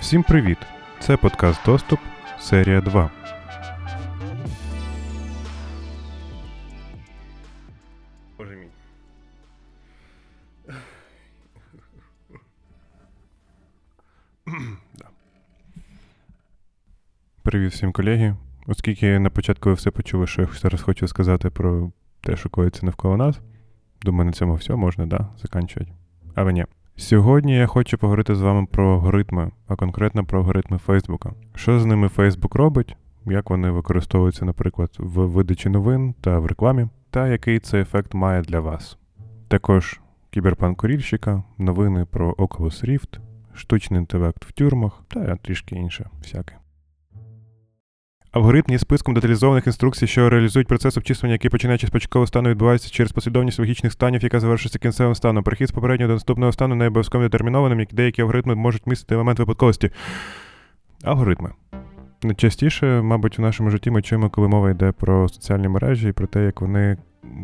Всім привіт! Це подкаст Доступ, серія 2. Боже мій. Привіт всім колеги. Оскільки на початку ви все почули, що я зараз хочу сказати про те, що коїться навколо нас. Думаю, на цьому все можна, да, заканчувати. Але ні. Сьогодні я хочу поговорити з вами про алгоритми, а конкретно про алгоритми Фейсбука. Що з ними Фейсбук робить, як вони використовуються, наприклад, в видачі новин та в рекламі, та який це ефект має для вас. Також кіберпанк курільщика, новини про Oculus Rift, штучний інтелект в тюрмах та трішки інше всяке. Алгоритм є списком деталізованих інструкцій, що реалізують процес обчислення, який починаючи з початкового стану відбувається через послідовність логічних станів, яка завершується кінцевим станом. Перехід з попереднього до наступного стану не обов'язково детермінованим, як деякі алгоритми можуть містити елемент випадковості. Алгоритми. Найчастіше, мабуть, в нашому житті ми чуємо, коли мова йде про соціальні мережі і про те, як вони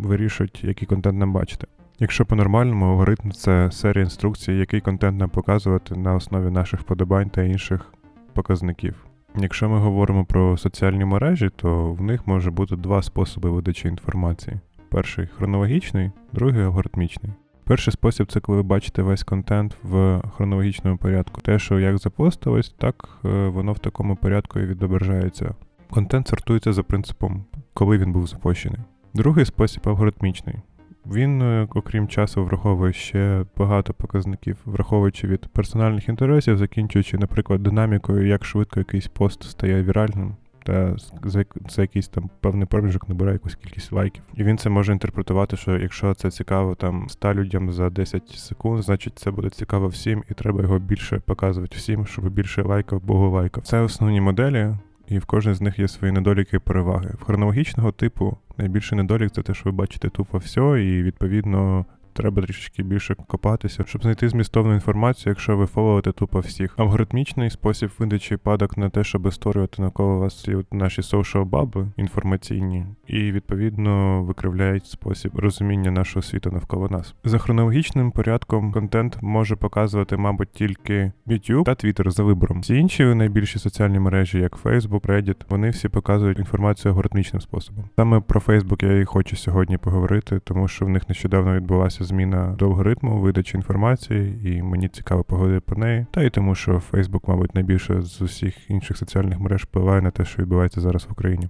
вирішують, який контент нам бачити. Якщо по-нормальному, алгоритм це серія інструкцій, який контент нам показувати на основі наших вподобань та інших показників. Якщо ми говоримо про соціальні мережі, то в них може бути два способи видачі інформації: перший хронологічний, другий алгоритмічний. Перший спосіб це коли ви бачите весь контент в хронологічному порядку. Те, що як запостилось, так е, воно в такому порядку і відображається. Контент сортується за принципом, коли він був запущений. Другий спосіб алгоритмічний. Він, е, окрім часу, враховує ще багато показників, враховуючи від персональних інтересів, закінчуючи, наприклад, динамікою, як швидко якийсь пост стає віральним, та за, якийсь там певний проміжок набирає якусь кількість лайків. І він це може інтерпретувати, що якщо це цікаво там 100 людям за 10 секунд, значить це буде цікаво всім, і треба його більше показувати всім, щоб більше лайків, богу лайків. Це основні моделі і в кожній з них є свої недоліки і переваги. В хронологічного типу найбільший недолік це те, що ви бачите тупо все, і відповідно треба трішечки більше копатися, щоб знайти змістовну інформацію, якщо ви фоловите тупо всіх. Алгоритмічний спосіб видачі падок на те, щоб створювати навколо вас наші social баби інформаційні, і відповідно викривляють спосіб розуміння нашого світу навколо нас. За хронологічним порядком контент може показувати, мабуть, тільки YouTube та Twitter за вибором. Всі інші найбільші соціальні мережі, як Facebook, Reddit, вони всі показують інформацію алгоритмічним способом. Саме про Facebook я і хочу сьогодні поговорити, тому що в них нещодавно відбулася зміна алгоритму видачі інформації, і мені цікаво поговорити про неї. Та й тому, що Facebook, мабуть, найбільше з усіх інших соціальних мереж впливає на те, що відбувається зараз в Україні.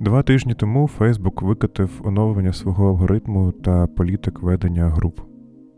Два тижні тому Facebook викатив оновлення свого алгоритму та політик ведення груп.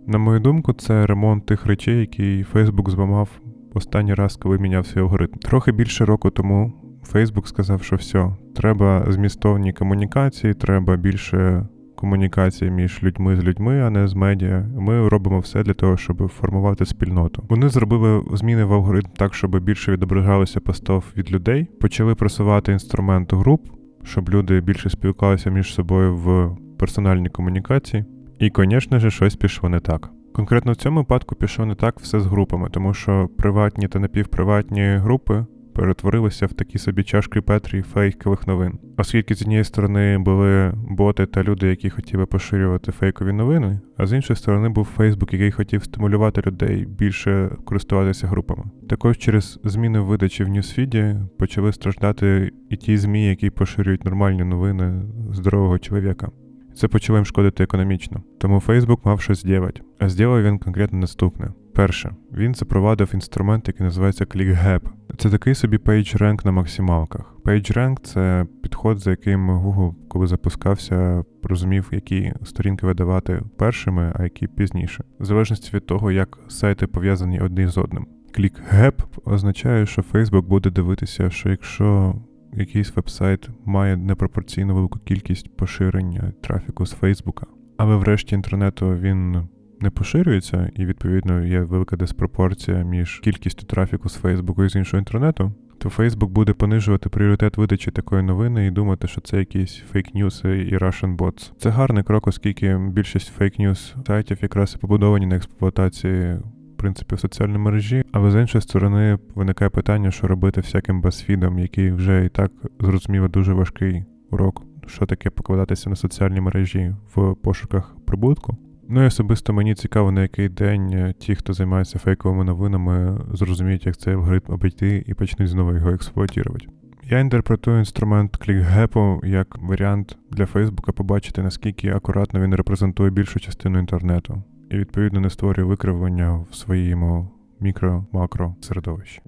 На мою думку, це ремонт тих речей, які Facebook зламав останній раз, коли міняв свій алгоритм. Трохи більше року тому Facebook сказав, що все, треба змістовні комунікації, треба більше комунікації між людьми з людьми, а не з медіа. Ми робимо все для того, щоб формувати спільноту. Вони зробили зміни в алгоритм так, щоб більше відображалося постов від людей. Почали просувати інструмент груп, щоб люди більше спілкувалися між собою в персональній комунікації. І, звісно ж, щось пішло не так. Конкретно в цьому випадку пішло не так все з групами, тому що приватні та напівприватні групи перетворилися в такі собі чашки Петрі фейкових новин. Оскільки з однієї сторони були боти та люди, які хотіли поширювати фейкові новини, а з іншої сторони був Фейсбук, який хотів стимулювати людей більше користуватися групами. Також через зміни видачі в ньюсфіді почали страждати і ті змі, які поширюють нормальні новини здорового чоловіка. Це почало їм шкодити економічно. Тому Фейсбук мав щось зробити. А зробив він конкретно наступне. Перше, він запровадив інструмент, який називається ClickGap. Це такий собі PageRank на максималках. PageRank – це підход, за яким Google, коли запускався, розумів, які сторінки видавати першими, а які пізніше, в залежності від того, як сайти пов'язані одні з одним. ClickGap означає, що Facebook буде дивитися, що якщо якийсь вебсайт має непропорційно велику кількість поширення трафіку з Фейсбука, але врешті інтернету він не поширюється, і відповідно є велика диспропорція між кількістю трафіку з Фейсбуку і з іншого інтернету, то Фейсбук буде понижувати пріоритет видачі такої новини і думати, що це якісь фейк-ньюси і Russian bots. Це гарний крок, оскільки більшість фейк-ньюс сайтів якраз і побудовані на експлуатації принципів соціальної мережі, але з іншої сторони виникає питання, що робити всяким басфідом, який вже і так зрозуміло дуже важкий урок, що таке покладатися на соціальні мережі в пошуках прибутку. Ну і особисто мені цікаво, на який день ті, хто займається фейковими новинами, зрозуміють, як цей алгоритм обійти і почнуть знову його експлуатувати. Я інтерпретую інструмент клікгепу як варіант для Фейсбука побачити, наскільки акуратно він репрезентує більшу частину інтернету, і відповідно не створює викривлення в своєму мікро-макро середовищі.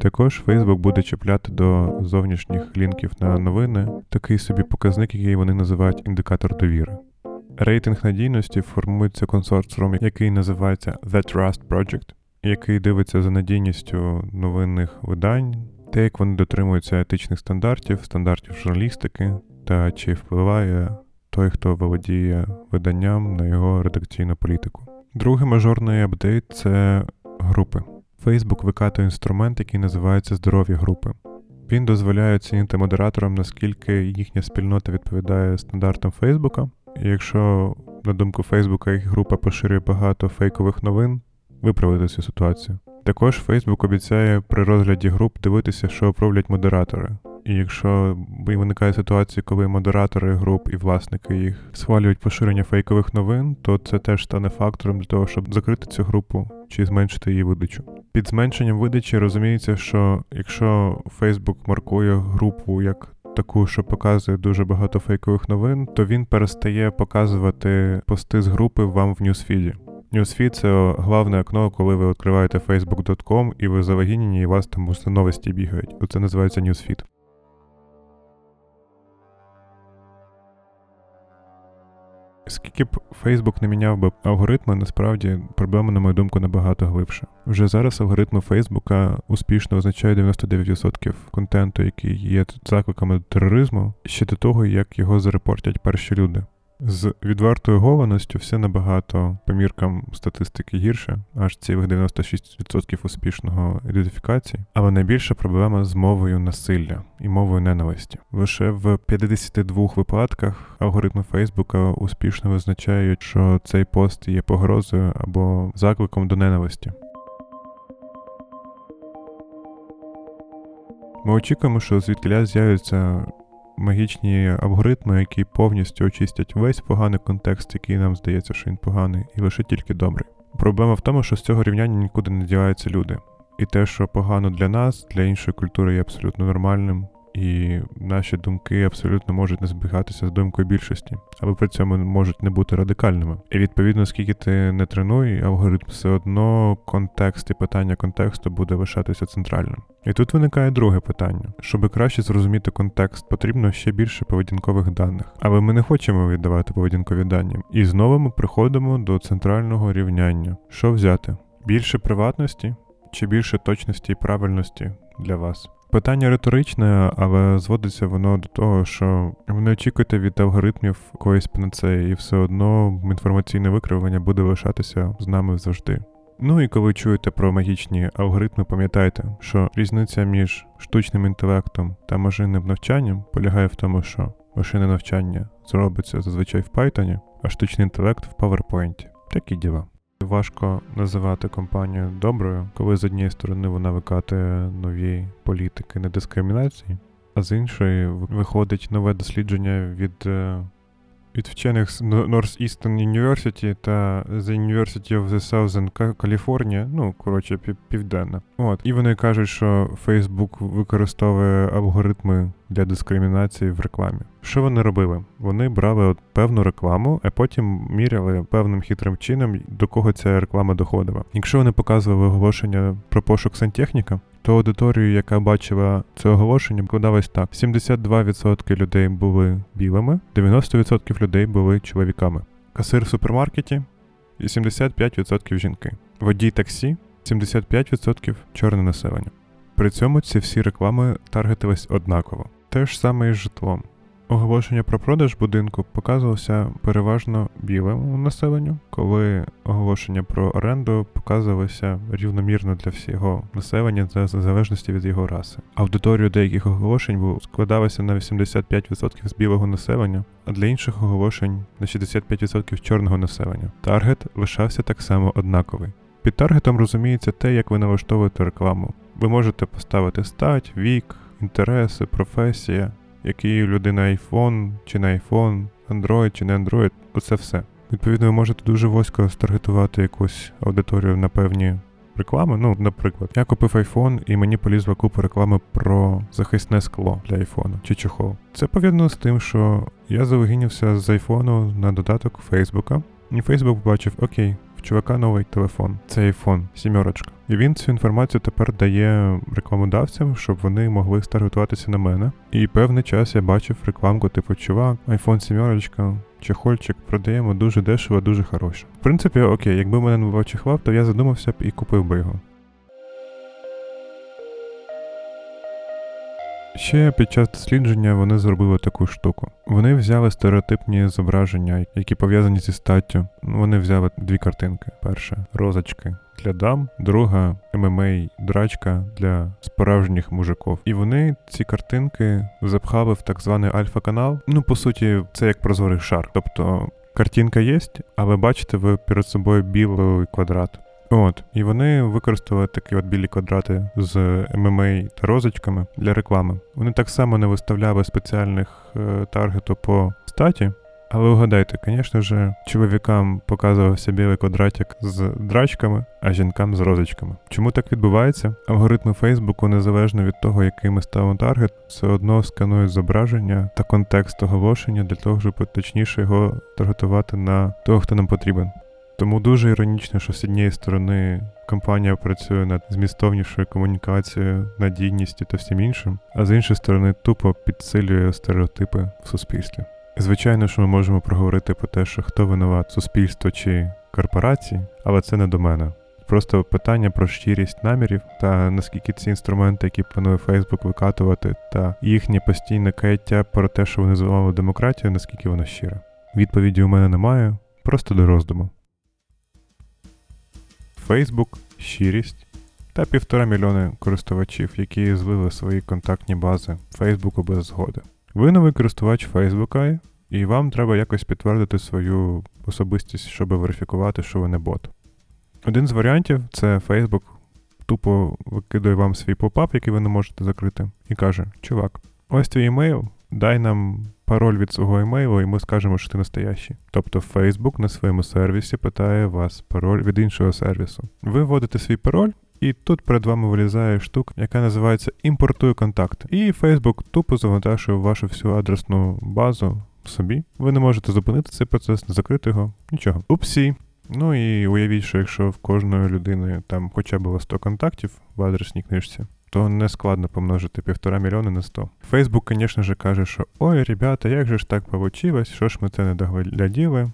Також Facebook буде чіпляти до зовнішніх лінків на новини такий собі показник, який вони називають індикатор довіри. Рейтинг надійності формується консорціумом, який називається The Trust Project, який дивиться за надійністю новинних видань, те, як вони дотримуються етичних стандартів, стандартів журналістики, та чи впливає той, хто володіє виданням на його редакційну політику. Другий мажорний апдейт це групи. Facebook викатує інструмент, який називається здорові групи. Він дозволяє оцінити модераторам, наскільки їхня спільнота відповідає стандартам Фейсбука. І якщо, на думку Фейсбука, їх група поширює багато фейкових новин, виправити цю ситуацію. Також Facebook обіцяє при розгляді груп дивитися, що оправлять модератори. І якщо виникає ситуація, коли модератори груп і власники їх схвалюють поширення фейкових новин, то це теж стане фактором для того, щоб закрити цю групу чи зменшити її видачу. Під зменшенням видачі розуміється, що якщо Facebook маркує групу як таку, що показує дуже багато фейкових новин, то він перестає показувати пости з групи вам в ньюсфіді. Newsfeed – це головне окно, коли ви відкриваєте facebook.com і ви завагінені, і вас там усе новості бігають. Оце називається Newsfeed. Скільки б Фейсбук не міняв би алгоритми, насправді проблема, на мою думку, набагато глибша. Вже зараз алгоритми Фейсбука успішно означають 99% контенту, який є закликами до тероризму, ще до того, як його зарепортять перші люди. З відвертою гованістю все набагато по міркам статистики гірше, аж цілих 96% успішного ідентифікації. Але найбільша проблема з мовою насилля і мовою ненависті. Лише в 52 випадках алгоритми Фейсбука успішно визначають, що цей пост є погрозою або закликом до ненависті. Ми очікуємо, що звідкиля з'являться магічні алгоритми, які повністю очистять весь поганий контекст, який нам здається, що він поганий, і лише тільки добрий. Проблема в тому, що з цього рівняння нікуди не діваються люди. І те, що погано для нас, для іншої культури є абсолютно нормальним, і наші думки абсолютно можуть не збігатися з думкою більшості, але при цьому можуть не бути радикальними. І відповідно, скільки ти не тренуй, алгоритм все одно контекст і питання контексту буде лишатися центральним. І тут виникає друге питання: щоб краще зрозуміти контекст, потрібно ще більше поведінкових даних. Але ми не хочемо віддавати поведінкові дані. І знову ми приходимо до центрального рівняння. Що взяти? Більше приватності чи більше точності і правильності для вас? Питання риторичне, але зводиться воно до того, що ви не очікуєте від алгоритмів якоїсь панацеї, і все одно інформаційне викривлення буде лишатися з нами завжди. Ну і коли чуєте про магічні алгоритми, пам'ятайте, що різниця між штучним інтелектом та машинним навчанням полягає в тому, що машинне навчання зробиться зазвичай в Python, а штучний інтелект в PowerPoint. Такі діла. Важко називати компанію доброю, коли з однієї сторони вона викатує нові політики недискримінації, а з іншої виходить нове дослідження від е, від вчених з Northeastern University та The University of the Southern California, ну, коротше, південна. От. І вони кажуть, що Facebook використовує алгоритми для дискримінації в рекламі. Що вони робили? Вони брали от певну рекламу, а потім міряли певним хитрим чином, до кого ця реклама доходила. Якщо вони показували оголошення про пошук сантехніка, то аудиторію, яка бачила це оголошення, вкладалось так: 72% людей були білими, 90% людей були чоловіками. Касир в супермаркеті 85% жінки. Водій таксі 75% чорне населення. При цьому ці всі реклами таргетились однаково. Те ж саме і з житлом. Оголошення про продаж будинку показувалося переважно білому населенню, коли оголошення про оренду показувалося рівномірно для всього населення за залежності від його раси. Аудиторію деяких оголошень складалася на 85% з білого населення, а для інших оголошень на 65% чорного населення. Таргет лишався так само однаковий. Під таргетом розуміється те, як ви налаштовуєте рекламу. Ви можете поставити стать, вік, інтереси, професія який у людини iPhone, чи не iPhone, Android чи не Android, оце все. Відповідно, ви можете дуже вузько старгетувати якусь аудиторію на певні реклами. Ну, наприклад, я купив iPhone і мені полізла купа реклами про захисне скло для iPhone чи чохол. Це пов'язано з тим, що я залогінився з iPhone на додаток Фейсбука, і Facebook побачив, окей, чувака новий телефон. Це iPhone, сімерочка. І він цю інформацію тепер дає рекламодавцям, щоб вони могли старгетуватися на мене. І певний час я бачив рекламку, типу, чувак, iPhone сімерочка, чехольчик продаємо дуже дешево, дуже хороше. В принципі, окей, якби мене не було чехла, то я задумався б і купив би його. Ще під час дослідження вони зробили таку штуку. Вони взяли стереотипні зображення, які пов'язані зі статтю. Вони взяли дві картинки: перша розочки для дам, друга ММА драчка для справжніх мужиків. І вони ці картинки запхали в так званий альфа-канал. Ну, по суті, це як прозорий шар. Тобто картинка є, але бачите ви перед собою білий квадрат. От, і вони використали такі от білі квадрати з ММА та розочками для реклами. Вони так само не виставляли спеціальних е, таргету по статі. Але угадайте, звісно ж, чоловікам показувався білий квадратик з драчками, а жінкам з розочками. Чому так відбувається? Алгоритми Фейсбуку, незалежно від того, який ми ставимо таргет, все одно сканують зображення та контекст оголошення для того, щоб точніше його таргетувати на того, хто нам потрібен. Тому дуже іронічно, що з однієї сторони компанія працює над змістовнішою комунікацією, надійністю та всім іншим, а з іншої сторони тупо підсилює стереотипи в суспільстві. Звичайно, що ми можемо проговорити про те, що хто винуват суспільство чи корпорації, але це не до мене. Просто питання про щирість намірів та наскільки ці інструменти, які планує Фейсбук викатувати, та їхнє постійне каяття про те, що вони звали демократію, наскільки воно щире. Відповіді у мене немає, просто до роздуму. Фейсбук, щирість та півтора мільйони користувачів, які злили свої контактні бази Фейсбуку без згоди. Ви новий користувач Фейсбука, і вам треба якось підтвердити свою особистість, щоб верифікувати, що ви не бот. Один з варіантів це Facebook тупо викидає вам свій popup, який ви не можете закрити, і каже: Чувак, ось твій емейл, дай нам пароль від свого емейлу, і ми скажемо, що ти настоящий. Тобто Facebook на своєму сервісі питає вас пароль від іншого сервісу. Ви вводите свій пароль. І тут перед вами вилізає штука, яка називається імпортує контакт. І Facebook тупо завантажує вашу всю адресну базу собі. Ви не можете зупинити цей процес, не закрити його, нічого. Упсі. Ну і уявіть, що якщо в кожної людини там хоча б 100 контактів в адресній книжці, то не складно помножити півтора мільйона на 100. Фейсбук, звісно ж, каже, що ой, ребята, як же ж так получилось, що ж ми це не догляділи.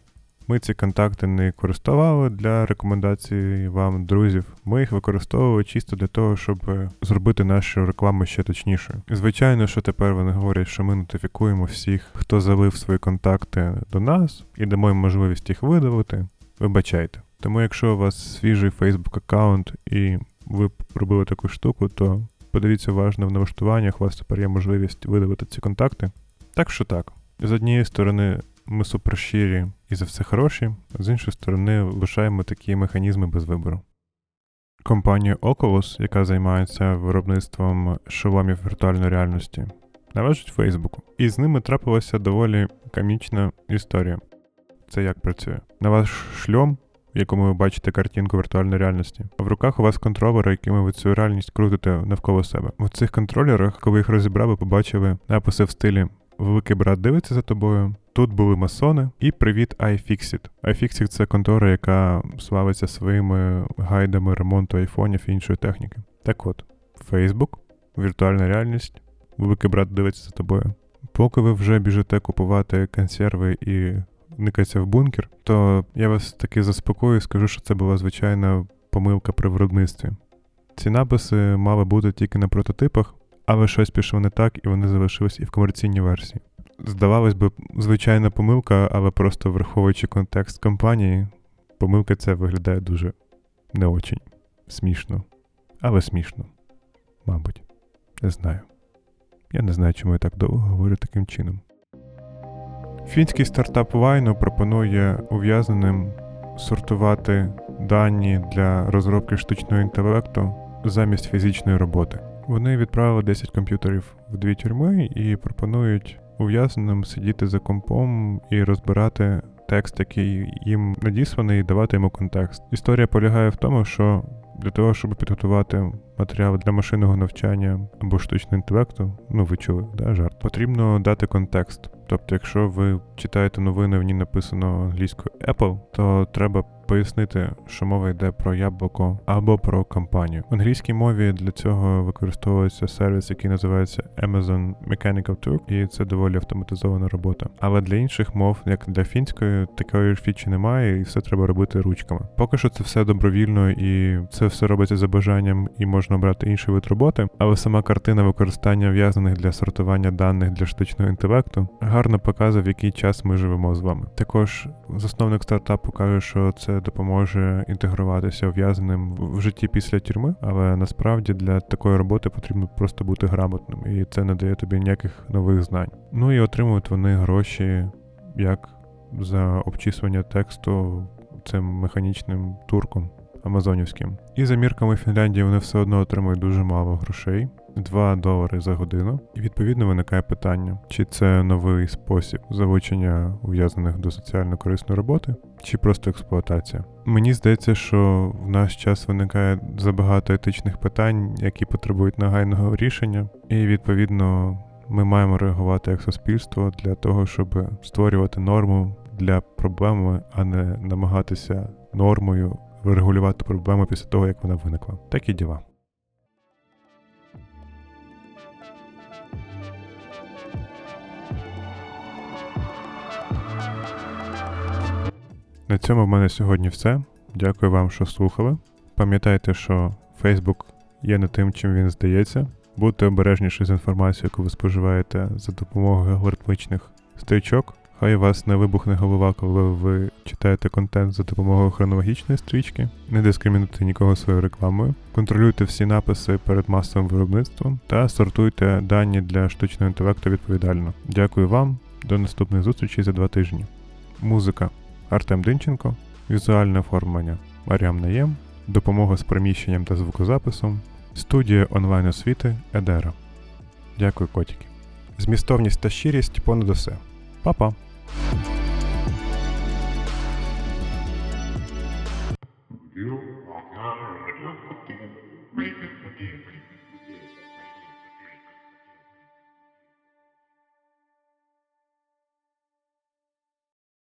Ми ці контакти не користували для рекомендацій вам, друзів. Ми їх використовували чисто для того, щоб зробити нашу рекламу ще точнішою. Звичайно, що тепер вони говорять, що ми нотифікуємо всіх, хто залив свої контакти до нас, і дамо їм можливість їх видалити. Вибачайте. Тому, якщо у вас свіжий Facebook аккаунт і ви робили таку штуку, то подивіться уважно в налаштуваннях, у вас тепер є можливість видалити ці контакти. Так що так, з однієї сторони, ми суперщирі і за все хороші, з іншої сторони, лишаємо такі механізми без вибору. Компанія Oculus, яка займається виробництвом шоломів віртуальної реальності, належить Фейсбуку. І з ними трапилася доволі комічна історія. Це як працює? На ваш шльом в якому ви бачите картинку віртуальної реальності. В руках у вас контролери, якими ви цю реальність крутите навколо себе. В цих контролерах, коли їх розібрали, побачили написи в стилі Великий брат дивиться за тобою. Тут були масони і привіт iFixit. iFixit – це контора, яка славиться своїми гайдами ремонту айфонів і іншої техніки. Так от, Facebook, віртуальна реальність, великий брат дивиться за тобою. Поки ви вже біжите купувати консерви і никаться в бункер, то я вас таки заспокою і скажу, що це була звичайна помилка при виробництві. Ці написи мали бути тільки на прототипах, але щось пішло не так, і вони залишились і в комерційній версії. Здавалось би, звичайна помилка, але просто враховуючи контекст компанії, помилка ця виглядає дуже не очень смішно. Але смішно. Мабуть, не знаю. Я не знаю, чому я так довго говорю таким чином. Фінський стартап Вайно пропонує ув'язненим сортувати дані для розробки штучного інтелекту замість фізичної роботи. Вони відправили 10 комп'ютерів в дві тюрми і пропонують ув'язненим сидіти за компом і розбирати текст, який їм надісланий, і давати йому контекст. Історія полягає в тому, що для того, щоб підготувати матеріал для машинного навчання або штучного інтелекту, ну ви чули, да, жарт, потрібно дати контекст. Тобто, якщо ви читаєте новини, в ній написано англійською Apple, то треба пояснити, що мова йде про яблуко або про компанію. В англійській мові для цього використовується сервіс, який називається Amazon Mechanical Turk, і це доволі автоматизована робота. Але для інших мов, як для фінської, такої фічі немає, і все треба робити ручками. Поки що це все добровільно і це все робиться за бажанням, і можна обрати інший вид роботи. Але сама картина використання в'язаних для сортування даних для штучного інтелекту гарно показує, в який час ми живемо з вами. Також засновник стартапу каже, що це допоможе інтегруватися ув'язненим в житті після тюрми, але насправді для такої роботи потрібно просто бути грамотним, і це не дає тобі ніяких нових знань. Ну і отримують вони гроші як за обчислення тексту цим механічним турком амазонівським. І за мірками Фінляндії вони все одно отримують дуже мало грошей. 2 долари за годину, і відповідно виникає питання, чи це новий спосіб залучення ув'язаних до соціально корисної роботи, чи просто експлуатація. Мені здається, що в наш час виникає забагато етичних питань, які потребують нагайного рішення, і відповідно ми маємо реагувати як суспільство для того, щоб створювати норму для проблеми, а не намагатися нормою врегулювати проблему після того, як вона виникла. Такі діла. На цьому в мене сьогодні все. Дякую вам, що слухали. Пам'ятайте, що Facebook є не тим, чим він здається. Будьте обережніші з інформацією, яку ви споживаєте за допомогою алгоритмічних стрічок. Хай у вас не вибухне голова, коли ви читаєте контент за допомогою хронологічної стрічки. Не дискримінуйте нікого своєю рекламою. Контролюйте всі написи перед масовим виробництвом та сортуйте дані для штучного інтелекту відповідально. Дякую вам, до наступних зустрічей за два тижні. Музика Артем Динченко, візуальне оформлення Маріам Наєм, допомога з приміщенням та звукозаписом, студія онлайн освіти Едера. Дякую, котики. Змістовність та щирість понад усе. Па-па!